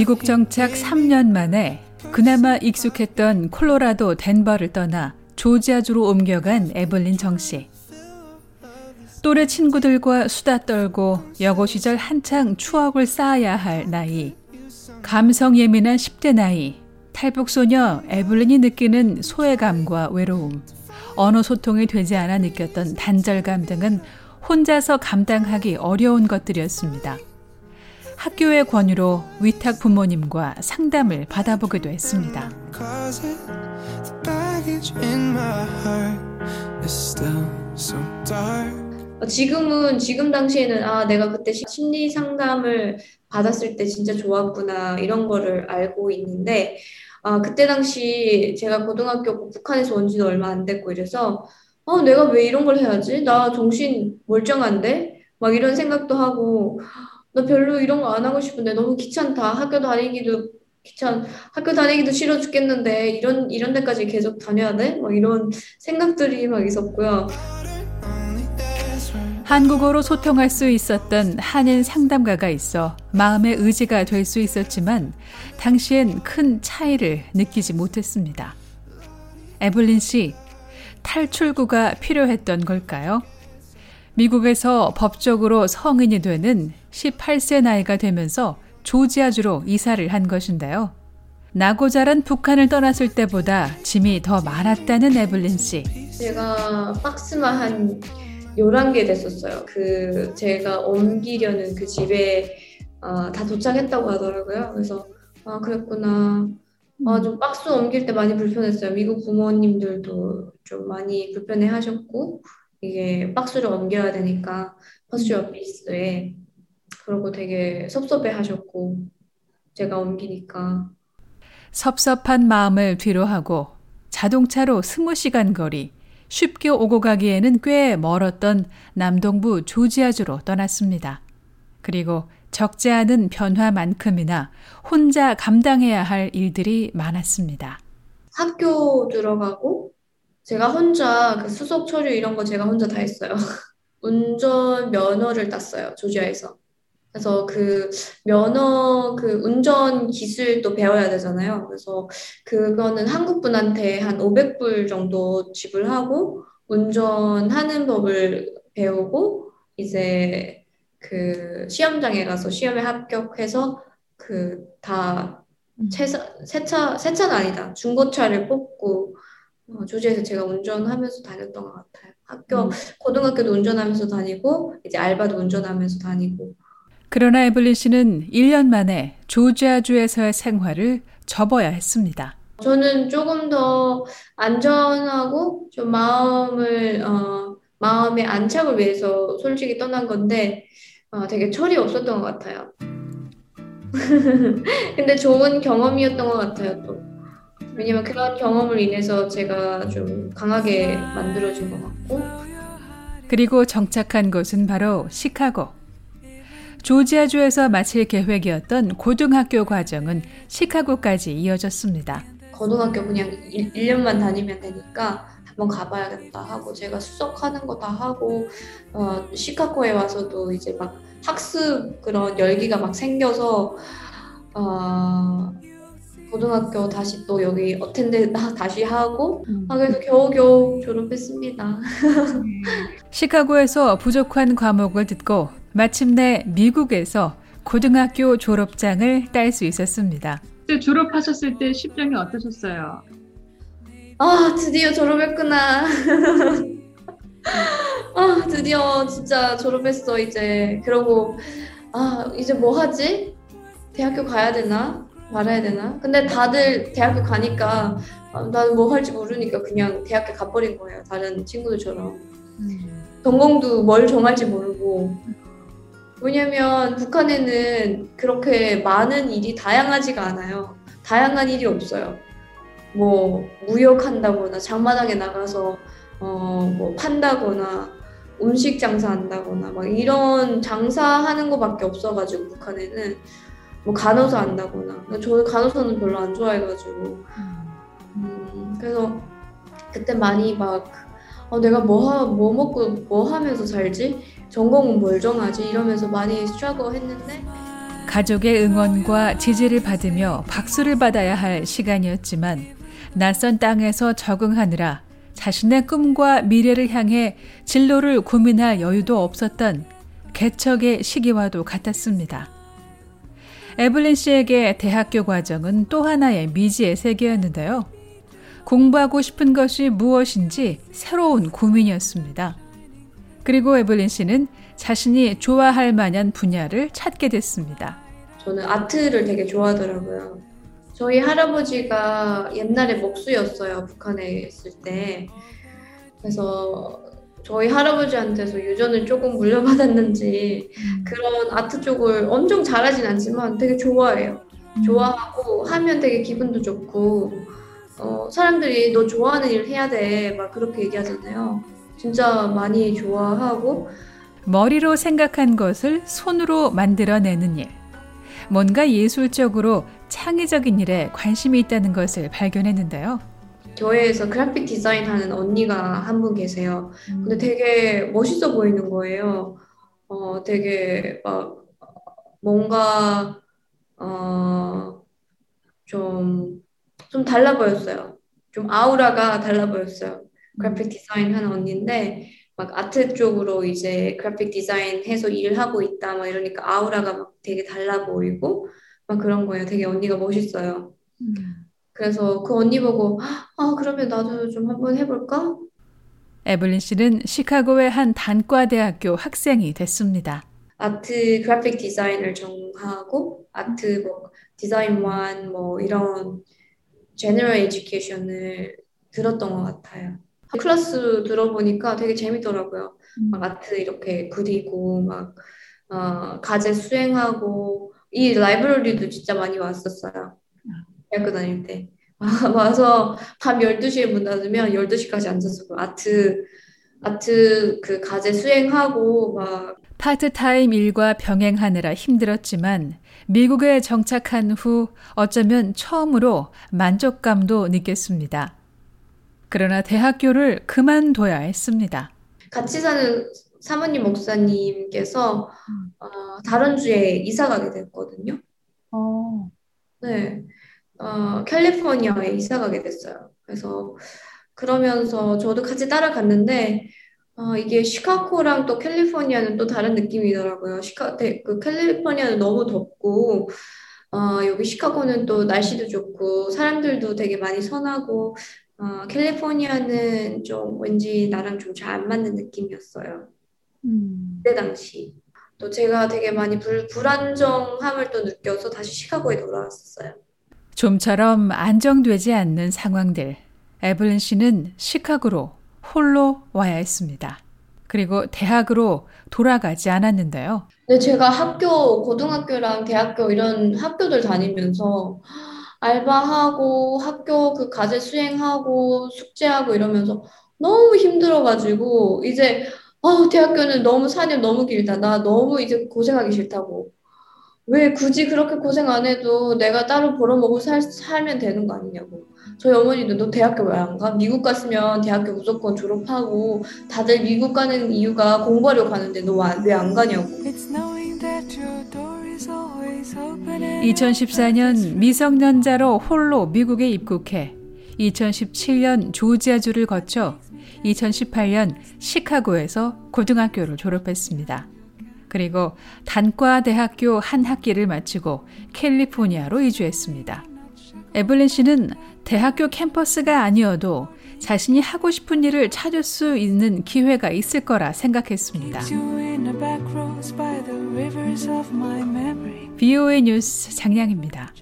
미국 정착 3년 만에 그나마 익숙했던 콜로라도 덴버를 떠나 조지아주로 옮겨간 에블린 정 씨. 또래 친구들과 수다 떨고 여고 시절 한창 추억을 쌓아야 할 나이. 감성 예민한 10대 나이. 탈북 소녀 에블린이 느끼는 소외감과 외로움. 언어 소통이 되지 않아 느꼈던 단절감 등은 혼자서 감당하기 어려운 것들이었습니다. 학교의 권유로 위탁 부모님과 상담을 받아보기도 했습니다. 지금은 지금 당시에는 아 내가 그때 심리 상담을 받았을 때 진짜 좋았구나 이런 거를 알고 있는데 아 그때 당시 제가 고등학교 북한에서 온 지도 얼마 안 됐고 이래서 어 내가 왜 이런 걸 해야지? 나 정신 멀쩡한데? 막 이런 생각도 하고 나 별로 이런 거 안 하고 싶은데 너무 귀찮다. 학교 다니기도 귀찮, 학교 다니기도 싫어 죽겠는데 이런 이런 데까지 계속 다녀야 돼? 막 이런 생각들이 막 있었고요. 한국어로 소통할 수 있었던 한인 상담가가 있어 마음의 의지가 될 수 있었지만 당시엔 큰 차이를 느끼지 못했습니다. 에블린 씨, 탈출구가 필요했던 걸까요? 미국에서 법적으로 성인이 되는 18세 나이가 되면서 조지아주로 이사를 한 것인데요. 나고 자란 북한을 떠났을 때보다 짐이 더 많았다는 에블린 씨. 제가 박스만 한 11개 됐었어요. 그 제가 옮기려는 그 집에 어, 다 도착했다고 하더라고요. 그래서 아 그랬구나. 아, 좀 박스 옮길 때 많이 불편했어요. 미국 부모님들도 좀 많이 불편해 하셨고 이게 박스를 옮겨야 되니까 post office에 그러고 되게 섭섭해 하셨고 제가 옮기니까 섭섭한 마음을 뒤로하고 자동차로 20시간 거리 쉽게 오고 가기에는 꽤 멀었던 남동부 조지아주로 떠났습니다. 그리고 적지 않은 변화만큼이나 혼자 감당해야 할 일들이 많았습니다. 학교 들어가고 제가 혼자 그 수속 처류 이런 거 제가 혼자 다 했어요. 운전 면허를 땄어요. 조지아에서. 그래서 그 면허 그 운전 기술도 배워야 되잖아요. 그래서 그거는 한국 분한테 한 500불 정도 지불하고 운전하는 법을 배우고 이제 그 시험장에 가서 시험에 합격해서 그 다 세차 세차 세차는 아니다 중고차를 뽑고 어, 조지에서 제가 운전하면서 다녔던 것 같아요. 학교 음. 고등학교도 운전하면서 다니고 이제 알바도 운전하면서 다니고 그러나 에블린 씨는 1년 만에 조지아주에서의 생활을 접어야 했습니다. 저는 조금 더 안전하고 좀 마음을 어, 마음의 안착을 위해서 솔직히 떠난 건데 어, 되게 철이 없었던 것 같아요. 근데 좋은 경험이었던 것 같아요 또. 왜냐면 그런 경험을 인해서 제가 좀 강하게 만들어진 것 같고. 그리고 정착한 곳은 바로 시카고. 조지아주에서 마칠 계획이었던 고등학교 과정은 시카고까지 이어졌습니다. 고등학교 그냥 1, 1년만 다니면 되니까 한번 가봐야겠다 하고 제가 수석하는 거 다 하고 어, 시카고에 와서도 이제 막 학습 그런 열기가 막 생겨서 어, 고등학교 다시 또 여기 어텐드 다시 하고 음. 아, 그래서 겨우겨우 졸업했습니다. 시카고에서 부족한 과목을 듣고 마침내 미국에서 고등학교 졸업장을 딸 수 있었습니다. 졸업하셨을 때 심정이 어떠셨어요? 아 드디어 졸업했구나. 아 드디어 진짜 졸업했어 이제. 그러고 아 이제 뭐 하지? 대학교 가야 되나? 말아야 되나? 근데 다들 대학교 가니까 아, 나는 뭐 할지 모르니까 그냥 대학교 가버린 거예요. 다른 친구들처럼. 음. 전공도 뭘 정할지 모르고. 왜냐면 북한에는 그렇게 많은 일이 다양하지가 않아요. 다양한 일이 없어요. 뭐 무역한다거나 장마당에 나가서 어 뭐 판다거나 음식 장사한다거나 막 이런 장사하는 거밖에 없어가지고 북한에는 뭐 간호사 한다거나 저는 간호사는 별로 안 좋아해가지고 음, 그래서 그때 많이 막 어, 내가 뭐, 하, 뭐 먹고 뭐 하면서 살지? 전공은 뭘 정하지? 이러면서 많이 스트러글 했는데 가족의 응원과 지지를 받으며 박수를 받아야 할 시간이었지만 낯선 땅에서 적응하느라 자신의 꿈과 미래를 향해 진로를 고민할 여유도 없었던 개척의 시기와도 같았습니다. 에블린 씨에게 대학교 과정은 또 하나의 미지의 세계였는데요. 공부하고 싶은 것이 무엇인지 새로운 고민이었습니다. 그리고 에블린 씨는 자신이 좋아할 만한 분야를 찾게 됐습니다. 저는 아트를 되게 좋아하더라고요. 저희 할아버지가 옛날에 목수였어요. 북한에 있을 때. 그래서 저희 할아버지한테서 유전을 조금 물려받았는지 그런 아트 쪽을 엄청 잘하진 않지만 되게 좋아해요. 좋아하고 하면 되게 기분도 좋고 어, 사람들이 너 좋아하는 일 해야 돼 막 그렇게 얘기하잖아요. 진짜 많이 좋아하고 머리로 생각한 것을 손으로 만들어내는 일. 뭔가 예술적으로 창의적인 일에 관심이 있다는 것을 발견했는데요. 교회에서 그래픽 디자인 하는 언니가 한 분 계세요. 근데 되게 멋있어 보이는 거예요. 어, 되게 막 뭔가 어, 좀, 좀 달라 보였어요. 좀 아우라가 달라 보였어요. 그래픽 디자인 하는 언니인데 막 아트 쪽으로 이제 그래픽 디자인 해서 일을 하고 있다 막 이러니까 아우라가 막 되게 달라 보이고 막 그런 거예요. 되게 언니가 멋있어요. 그래서 그 언니 보고 아 그러면 나도 좀 한번 해볼까? 에블린 씨는 시카고의 한 단과 대학교 학생이 됐습니다. 아트 그래픽 디자인을 정하고 아트 뭐 디자인 완뭐 이런 제너럴 에듀케이션을 들었던 것 같아요. 클래스 들어보니까 되게 재밌더라고요. 막 아트 이렇게 그리고 막 어, 과제 수행하고 이 라이브러리도 진짜 많이 왔었어요. 대학교 다닐 때. 와서 밤 12시에 문 닫으면 12시까지 앉아서 그 아트 아트 그 과제 수행하고 막 파트타임 일과 병행하느라 힘들었지만 미국에 정착한 후 어쩌면 처음으로 만족감도 느꼈습니다. 그러나 대학교를 그만둬야 했습니다. 같이 사는 사모님 목사님께서 어, 다른 주에 이사 가게 됐거든요. 어. 네, 어, 캘리포니아에 이사 가게 됐어요. 그래서 그러면서 저도 같이 따라갔는데 어, 이게 시카고랑 또 캘리포니아는 또 다른 느낌이더라고요. 시카, 그 캘리포니아는 너무 덥고 어, 여기 시카고는 또 날씨도 좋고 사람들도 되게 많이 선하고 어, 캘리포니아는 좀 왠지 나랑 좀 잘 안 맞는 느낌이었어요. 음. 그때 당시. 또 제가 되게 많이 불, 불안정함을 또 느껴서 다시 시카고에 돌아왔었어요. 좀처럼 안정되지 않는 상황들. 에블린 씨는 시카고로 홀로 와야 했습니다. 그리고 대학으로 돌아가지 않았는데요. 근데 제가 학교, 고등학교랑 대학교 이런 학교들 다니면서 알바하고 학교 그 과제 수행하고 숙제하고 이러면서 너무 힘들어가지고 이제 어, 대학교는 너무 4년 너무 길다. 나 너무 이제 고생하기 싫다고. 왜 굳이 그렇게 고생 안 해도 내가 따로 벌어먹고 살, 살면 되는 거 아니냐고. 저희 어머니도 너 대학교 왜 안 가? 미국 갔으면 대학교 무조건 졸업하고 다들 미국 가는 이유가 공부하려고 가는데 너 왜 안 가냐고. 2014년 미성년자로 홀로 미국에 입국해 2017년 조지아주를 거쳐 2018년 시카고에서 고등학교를 졸업했습니다. 그리고 단과 대학교 한 학기를 마치고 캘리포니아로 이주했습니다. 에블린 씨는 대학교 캠퍼스가 아니어도 자신이 하고 싶은 일을 찾을 수 있는 기회가 있을 거라 생각했습니다. BOA 뉴스 장량입니다.